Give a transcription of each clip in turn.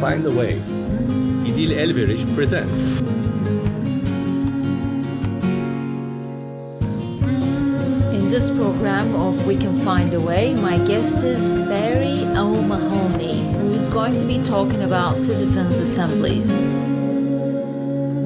Find a Way. İdil Elveriş presents. In this program of We Can Find a Way, my guest is Barry O'Mahony, who's going to be talking about citizens' assemblies.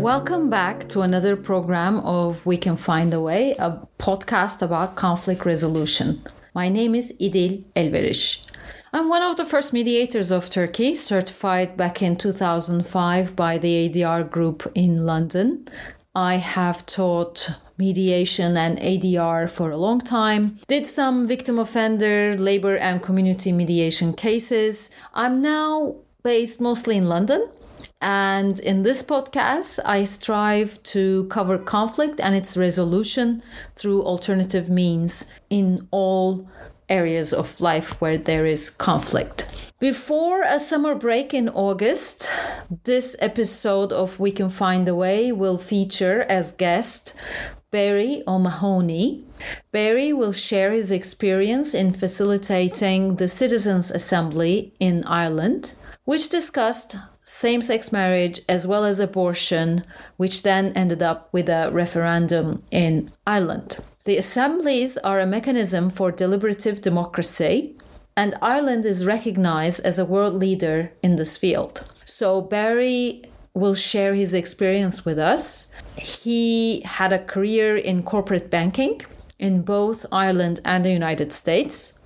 Welcome back to another program of We Can Find a Way, a podcast about conflict resolution. My name is İdil Elveriş. I'm one of the first mediators of Turkey, certified back in 2005 by the ADR group in London. I have taught mediation and ADR for a long time, did some victim offender, labor, and community mediation cases. I'm now based mostly in London. And in this podcast, I strive to cover conflict and its resolution through alternative means in all areas of life where there is conflict. Before a summer break in August, this episode of We Can Find a Way will feature as guest Barry O'Mahony. Barry will share his experience in facilitating the Citizens' Assembly in Ireland, which discussed same sex marriage as well as abortion, which then ended up with a referendum in Ireland. The assemblies are a mechanism for deliberative democracy, and Ireland is recognized as a world leader in this field. So, Barry will share his experience with us. He had a career in corporate banking in both Ireland and the United States.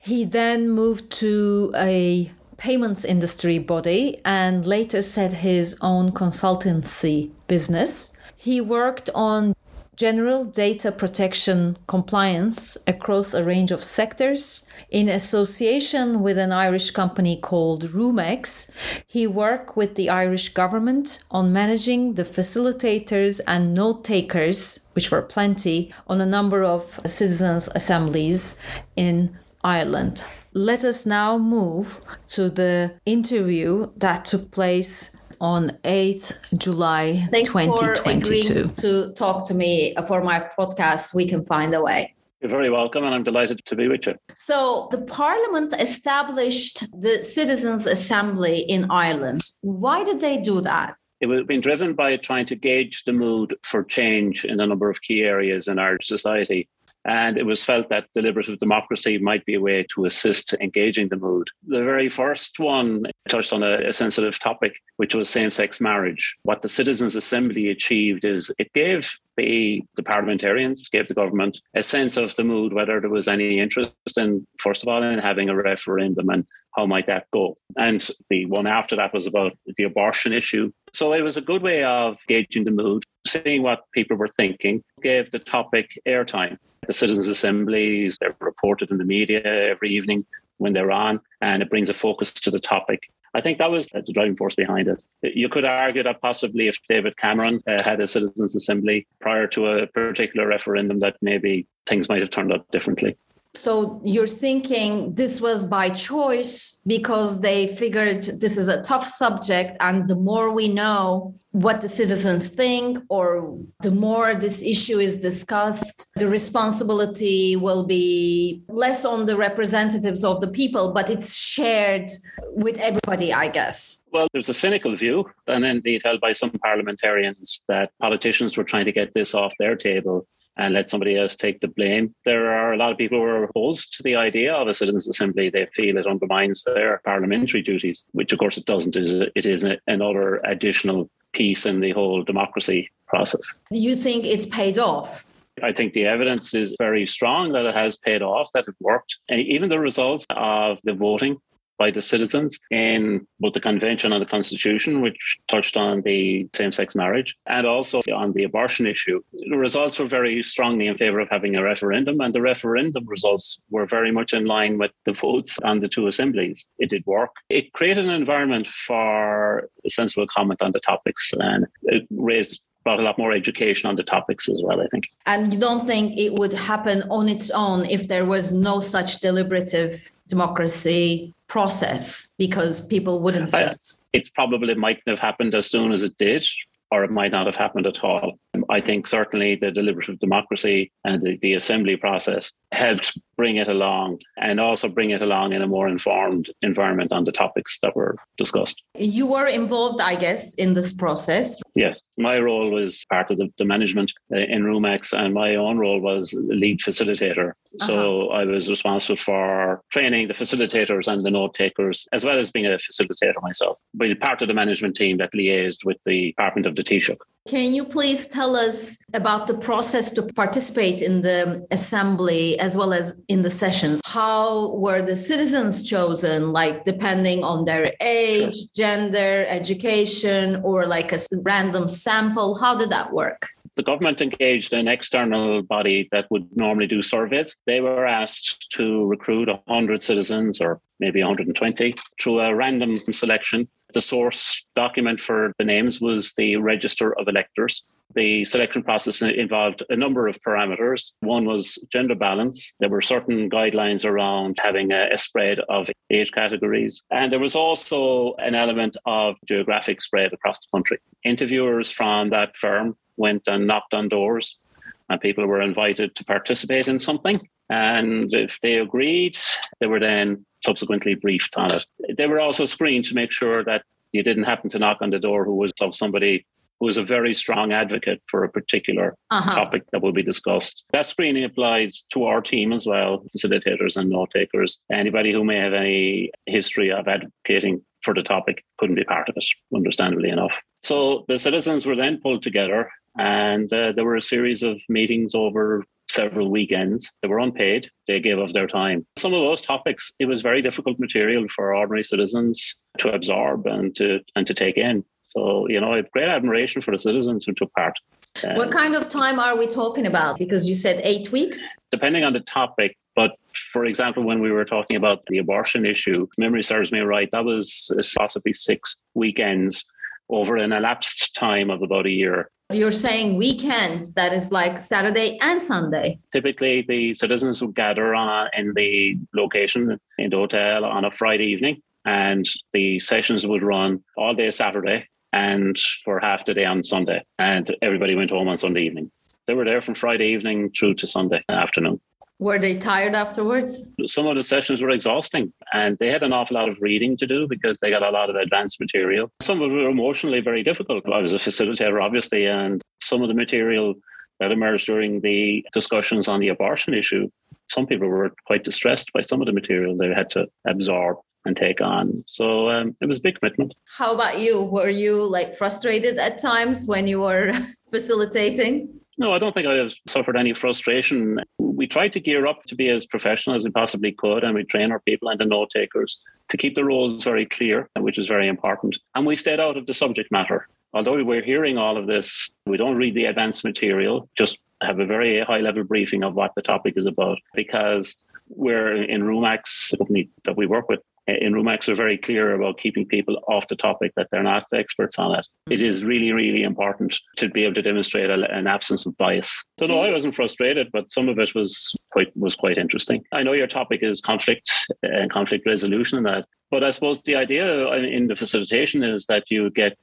He then moved to a payments industry body and later set his own consultancy business. He worked on general data protection compliance across a range of sectors. In association with an Irish company called Roomaxx, he worked with the Irish government on managing the facilitators and note takers, which were plenty, on a number of citizens' assemblies in Ireland. Let us now move to the interview that took place on 8th July Thanks 2022. for to talk to me for my podcast. We can find a way. You're very welcome, and I'm delighted to be with you. So, the Parliament established the Citizens' Assembly in Ireland. Why did they do that? It was been driven by trying to gauge the mood for change in a number of key areas in our society. And it was felt that deliberative democracy might be a way to assist engaging the mood. The very first one touched on a, a sensitive topic, which was same sex marriage. What the Citizens' Assembly achieved is it gave the, the parliamentarians, gave the government a sense of the mood, whether there was any interest in, first of all, in having a referendum and how might that go? And the one after that was about the abortion issue. So it was a good way of gauging the mood, seeing what people were thinking, gave the topic airtime. The citizens' assemblies, they're reported in the media every evening when they're on, and it brings a focus to the topic. I think that was the driving force behind it. You could argue that possibly if David Cameron uh, had a citizens' assembly prior to a particular referendum, that maybe things might have turned out differently. So you're thinking this was by choice because they figured this is a tough subject, and the more we know what the citizens think, or the more this issue is discussed, the responsibility will be less on the representatives of the people, but it's shared with everybody, I guess. Well, there's a cynical view, and indeed held by some parliamentarians, that politicians were trying to get this off their table and let somebody else take the blame. There are a lot of people who are opposed to the idea of a citizens' assembly. They feel it undermines their parliamentary duties, which of course it doesn't. It is another additional piece in the whole democracy process. You think it's paid off? I think the evidence is very strong that it has paid off, that it worked. And even the results of the voting by the citizens in both the convention and the constitution, which touched on the same sex marriage and also on the abortion issue. The results were very strongly in favour of having a referendum, and the referendum results were very much in line with the votes on the two assemblies. It did work. It created an environment for sensible comment on the topics and it raised brought a lot more education on the topics as well, I think. And you don't think it would happen on its own if there was no such deliberative democracy process because people wouldn't just. It probably mightn't have happened as soon as it did. Or it might not have happened at all. I think certainly the deliberative democracy and the, the assembly process helped bring it along and also bring it along in a more informed environment on the topics that were discussed. You were involved, I guess, in this process. Yes, my role was part of the, the management uh, in Roomaxx, and my own role was lead facilitator. Uh-huh. So I was responsible for training the facilitators and the note takers, as well as being a facilitator myself. But part of the management team that liaised with the Department of the Taoiseach. Can you please tell us about the process to participate in the assembly as well as in the sessions? How were the citizens chosen, like depending on their age, sure. gender, education, or like a random sample? How did that work? the government engaged an external body that would normally do surveys. They were asked to recruit 100 citizens or maybe 120 through a random selection. The source document for the names was the Register of Electors. The selection process involved a number of parameters. One was gender balance. There were certain guidelines around having a, spread of age categories. And there was also an element of geographic spread across the country. Interviewers from that firm went and knocked on doors, and people were invited to participate in something. And if they agreed, they were then subsequently briefed on it. They were also screened to make sure that you didn't happen to knock on the door who was of somebody who was a very strong advocate for a particular uh-huh. topic that will be discussed. That screening applies to our team as well, facilitators and note takers. Anybody who may have any history of advocating for the topic couldn't be part of it, understandably enough. So the citizens were then pulled together and uh, there were a series of meetings over several weekends. They were unpaid. They gave of their time. Some of those topics, it was very difficult material for ordinary citizens to absorb and to and to take in. So, you know, I have great admiration for the citizens who took part. Um, what kind of time are we talking about? Because you said eight weeks? Depending on the topic. But for example, when we were talking about the abortion issue, memory serves me right, that was possibly six weekends over an elapsed time of about a year. You're saying weekends, that is like Saturday and Sunday. Typically, the citizens would gather on, in the location in the hotel on a Friday evening, and the sessions would run all day Saturday and for half the day on Sunday. And everybody went home on Sunday evening. They were there from Friday evening through to Sunday afternoon. Were they tired afterwards? Some of the sessions were exhausting and they had an awful lot of reading to do because they got a lot of advanced material. Some of it were emotionally very difficult. I was a facilitator, obviously, and some of the material that emerged during the discussions on the abortion issue, some people were quite distressed by some of the material they had to absorb and take on. So um, it was a big commitment. How about you? Were you like frustrated at times when you were facilitating? No, I don't think I have suffered any frustration. We tried to gear up to be as professional as we possibly could, and we train our people and the note takers to keep the roles very clear, which is very important. And we stayed out of the subject matter. Although we're hearing all of this, we don't read the advanced material, just have a very high level briefing of what the topic is about because we're in Roomaxx, the company that we work with, Uh, in Roomaxx are very clear about keeping people off the topic that they're not experts on it. It mm. is really, really important to be able to demonstrate a, an absence of bias. So no, I wasn't frustrated, but some of it was quite was quite interesting. I know your topic is conflict uh, and conflict resolution and that, but I suppose the idea in the facilitation is that you get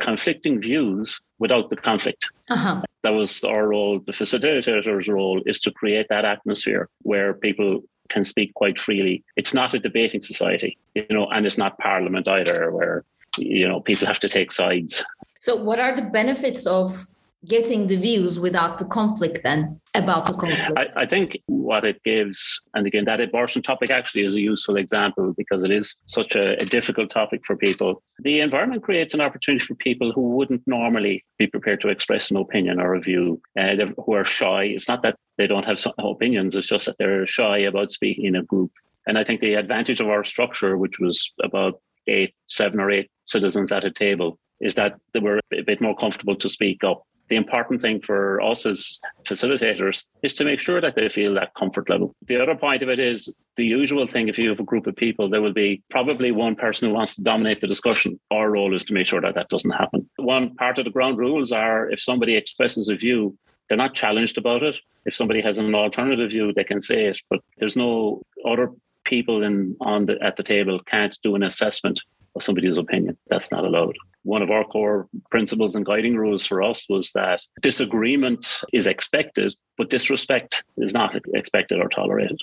conflicting views without the conflict. Uh-huh. That was our role. The facilitator's role is to create that atmosphere where people can speak quite freely. It's not a debating society, you know, and it's not parliament either, where you know people have to take sides. So, what are the benefits of getting the views without the conflict then about the conflict? I, I, think what it gives, and again, that abortion topic actually is a useful example because it is such a, a difficult topic for people. The environment creates an opportunity for people who wouldn't normally be prepared to express an opinion or a view, uh, who are shy. It's not that they don't have opinions, it's just that they're shy about speaking in a group. And I think the advantage of our structure, which was about eight, seven or eight citizens at a table, is that they were a bit more comfortable to speak up the important thing for us as facilitators is to make sure that they feel that comfort level. The other point of it is the usual thing if you have a group of people, there will be probably one person who wants to dominate the discussion. Our role is to make sure that that doesn't happen. One part of the ground rules are if somebody expresses a view, they're not challenged about it. If somebody has an alternative view, they can say it, but there's no other people in on the at the table can't do an assessment of somebody's opinion. That's not allowed. One of our core principles and guiding rules for us was that disagreement is expected, but disrespect is not expected or tolerated.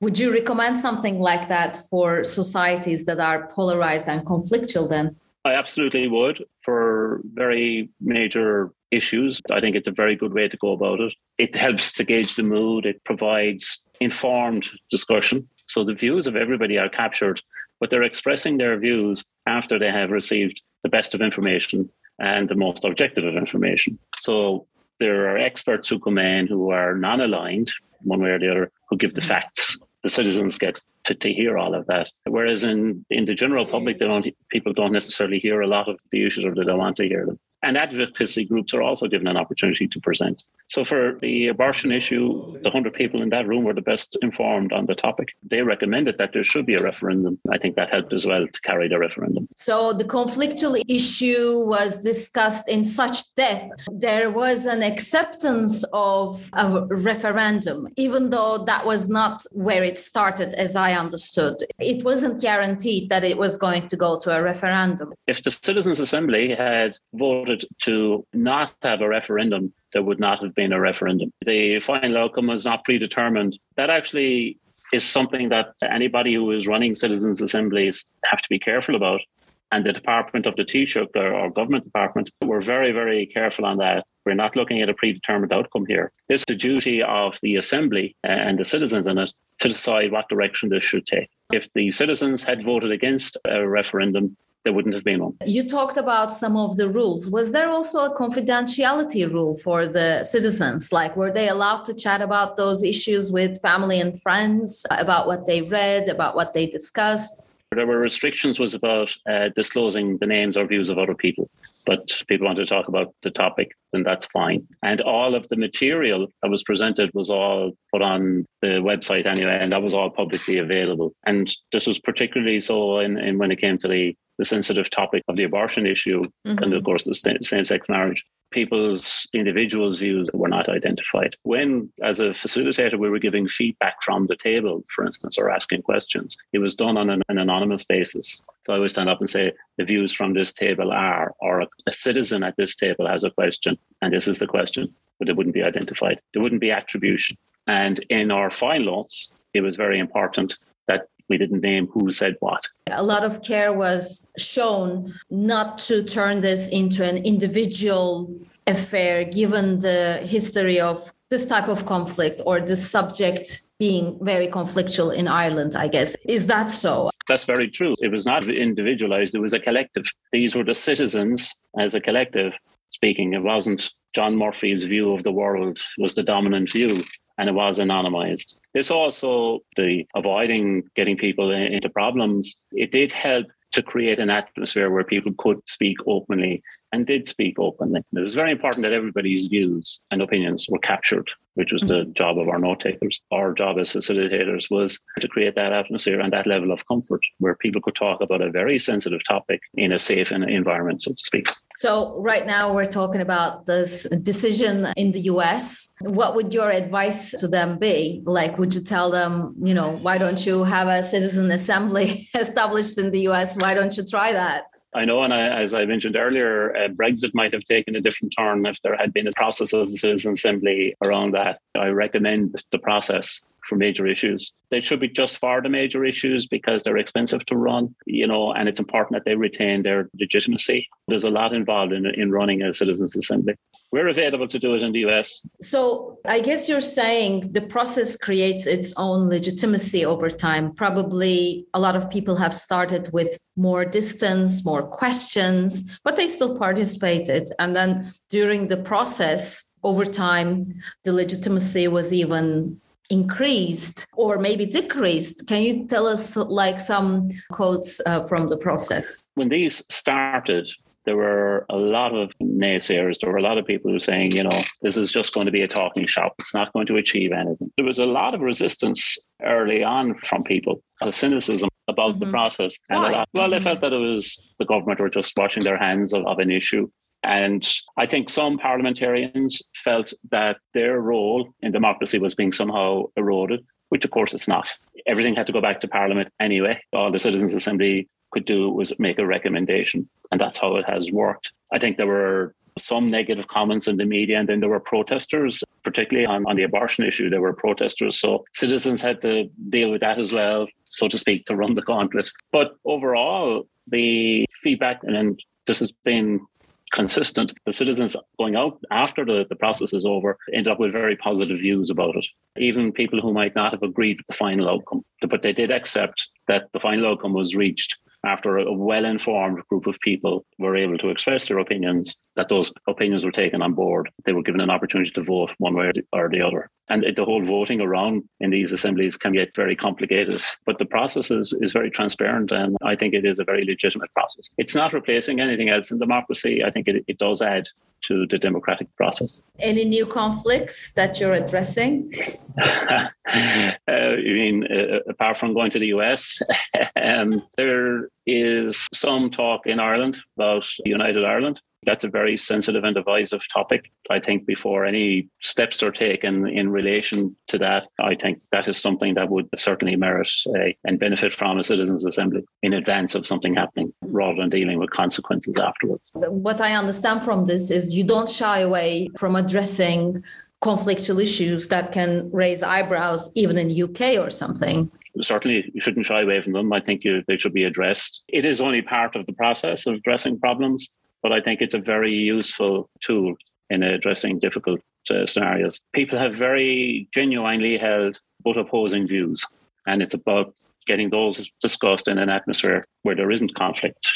Would you recommend something like that for societies that are polarized and conflictual then? I absolutely would for very major issues. I think it's a very good way to go about it. It helps to gauge the mood, it provides informed discussion. So the views of everybody are captured, but they're expressing their views after they have received the best of information and the most objective of information. So there are experts who come in who are non aligned, one way or the other, who give the mm-hmm. facts. The citizens get to, to hear all of that. Whereas in, in the general public, they don't, people don't necessarily hear a lot of the issues or they don't want to hear them. And advocacy groups are also given an opportunity to present. So for the abortion issue, the 100 people in that room were the best informed on the topic. They recommended that there should be a referendum. I think that helped as well to carry the referendum. So the conflictual issue was discussed in such depth. There was an acceptance of a referendum, even though that was not where it started, as I understood. It wasn't guaranteed that it was going to go to a referendum. If the Citizens' Assembly had voted to not have a referendum, there would not have been a referendum. The final outcome was not predetermined. That actually is something that anybody who is running citizens' assemblies have to be careful about. And the Department of the Taoiseach or government department were very, very careful on that. We're not looking at a predetermined outcome here. It's the duty of the assembly uh, and the citizens in it to decide what direction this should take. If the citizens had voted against a referendum, there wouldn't have been one. You talked about some of the rules. Was there also a confidentiality rule for the citizens? Like, were they allowed to chat about those issues with family and friends, about what they read, about what they discussed? There were restrictions was about uh, disclosing the names or views of other people, but people want to talk about the topic, then that's fine. And all of the material that was presented was all put on the website anyway, and that was all publicly available. And this was particularly so in, in when it came to the the sensitive topic of the abortion issue mm-hmm. and of course the same-sex marriage people's individuals views were not identified. When as a facilitator we were giving feedback from the table for instance or asking questions it was done on an, an anonymous basis. So i would stand up and say the views from this table are or a, a citizen at this table has a question and this is the question but it wouldn't be identified. There wouldn't be attribution. And in our final it was very important we didn't name who said what. A lot of care was shown not to turn this into an individual affair, given the history of this type of conflict or this subject being very conflictual in Ireland, I guess. Is that so? That's very true. It was not individualized, it was a collective. These were the citizens as a collective speaking. It wasn't John Murphy's view of the world was the dominant view and it was anonymized. This also, the avoiding getting people into problems, it did help to create an atmosphere where people could speak openly and did speak openly. It was very important that everybody's views and opinions were captured, which was mm-hmm. the job of our note takers. Our job as facilitators was to create that atmosphere and that level of comfort where people could talk about a very sensitive topic in a safe environment, so to speak. So, right now we're talking about this decision in the US. What would your advice to them be? Like, would you tell them, you know, why don't you have a citizen assembly established in the US? Why don't you try that? I know, and I, as I mentioned earlier, uh, Brexit might have taken a different turn if there had been a process of the citizen assembly around that. I recommend the process for major issues. They should be just for the major issues because they're expensive to run, you know, and it's important that they retain their legitimacy. There's a lot involved in, in running a citizens' assembly. We're available to do it in the US. So I guess you're saying the process creates its own legitimacy over time. Probably a lot of people have started with more distance, more questions, but they still participated. And then during the process, over time, the legitimacy was even increased or maybe decreased. Can you tell us like some quotes uh, from the process? When these started, there were a lot of naysayers. There were a lot of people who were saying, you know, this is just going to be a talking shop. It's not going to achieve anything. There was a lot of resistance early on from people, the cynicism about mm-hmm. the process. And Why? a lot, well, they felt that it was the government were just washing their hands of, of an issue. And I think some parliamentarians felt that their role in democracy was being somehow eroded, which of course it's not. Everything had to go back to Parliament anyway. All the Citizens' Assembly could do was make a recommendation. And that's how it has worked. I think there were some negative comments in the media, and then there were protesters, particularly on, on the abortion issue. There were protesters. So citizens had to deal with that as well, so to speak, to run the gauntlet. But overall, the feedback, and this has been consistent. The citizens going out after the, the process is over ended up with very positive views about it. Even people who might not have agreed with the final outcome, but they did accept that the final outcome was reached after a well informed group of people were able to express their opinions, that those opinions were taken on board. They were given an opportunity to vote one way or the other. And the whole voting around in these assemblies can get very complicated, but the process is, is very transparent. And I think it is a very legitimate process. It's not replacing anything else in democracy. I think it, it does add to the democratic process. Any new conflicts that you're addressing? uh, you mean uh, apart from going to the US, um, there is some talk in Ireland about United Ireland. That's a very sensitive and divisive topic. I think before any steps are taken in relation to that, I think that is something that would certainly merit a, and benefit from a citizens' assembly in advance of something happening rather than dealing with consequences afterwards. What I understand from this is you don't shy away from addressing conflictual issues that can raise eyebrows even in UK or something certainly you shouldn't shy away from them. I think you, they should be addressed. It is only part of the process of addressing problems but I think it's a very useful tool in addressing difficult uh, scenarios. People have very genuinely held both opposing views, and it's about getting those discussed in an atmosphere where there isn't conflict.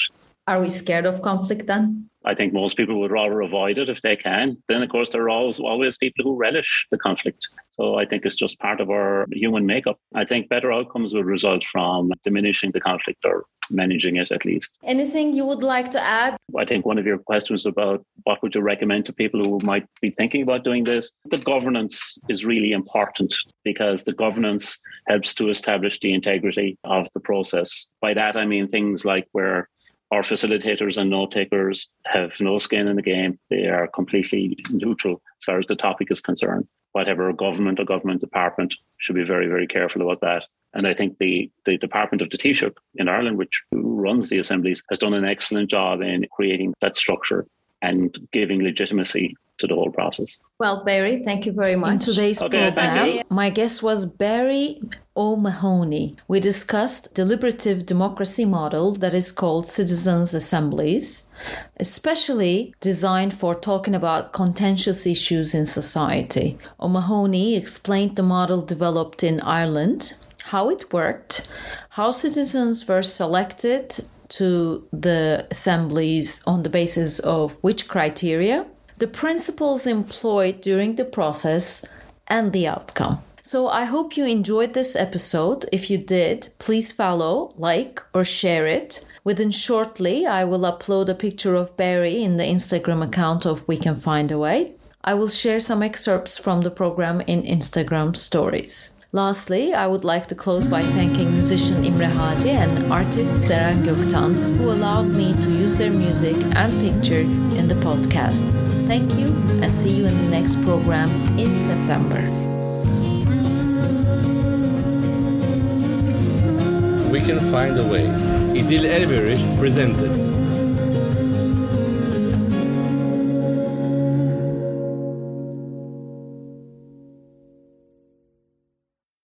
Are we scared of conflict then? I think most people would rather avoid it if they can. Then, of course, there are always, always people who relish the conflict. So I think it's just part of our human makeup. I think better outcomes will result from diminishing the conflict or managing it at least. Anything you would like to add? I think one of your questions about what would you recommend to people who might be thinking about doing this? The governance is really important because the governance helps to establish the integrity of the process. By that, I mean things like where our facilitators and note takers have no skin in the game. They are completely neutral as far as the topic is concerned. Whatever government or government department should be very, very careful about that. And I think the, the Department of the Taoiseach in Ireland, which runs the assemblies, has done an excellent job in creating that structure and giving legitimacy to the whole process. Well, Barry, thank you very much. In today's okay, program, my guest was Barry O'Mahony. We discussed deliberative democracy model that is called citizens assemblies, especially designed for talking about contentious issues in society. O'Mahony explained the model developed in Ireland, how it worked, how citizens were selected to the assemblies on the basis of which criteria, the principles employed during the process, and the outcome. So I hope you enjoyed this episode. If you did, please follow, like, or share it. Within shortly, I will upload a picture of Barry in the Instagram account of We Can Find a Way. I will share some excerpts from the program in Instagram stories. Lastly, I would like to close by thanking musician Imre Hadi and artist Seren Göktan, who allowed me to use their music and picture in the podcast. Thank you and see you in the next program in September. We can find a way. İdil Elveriş presented.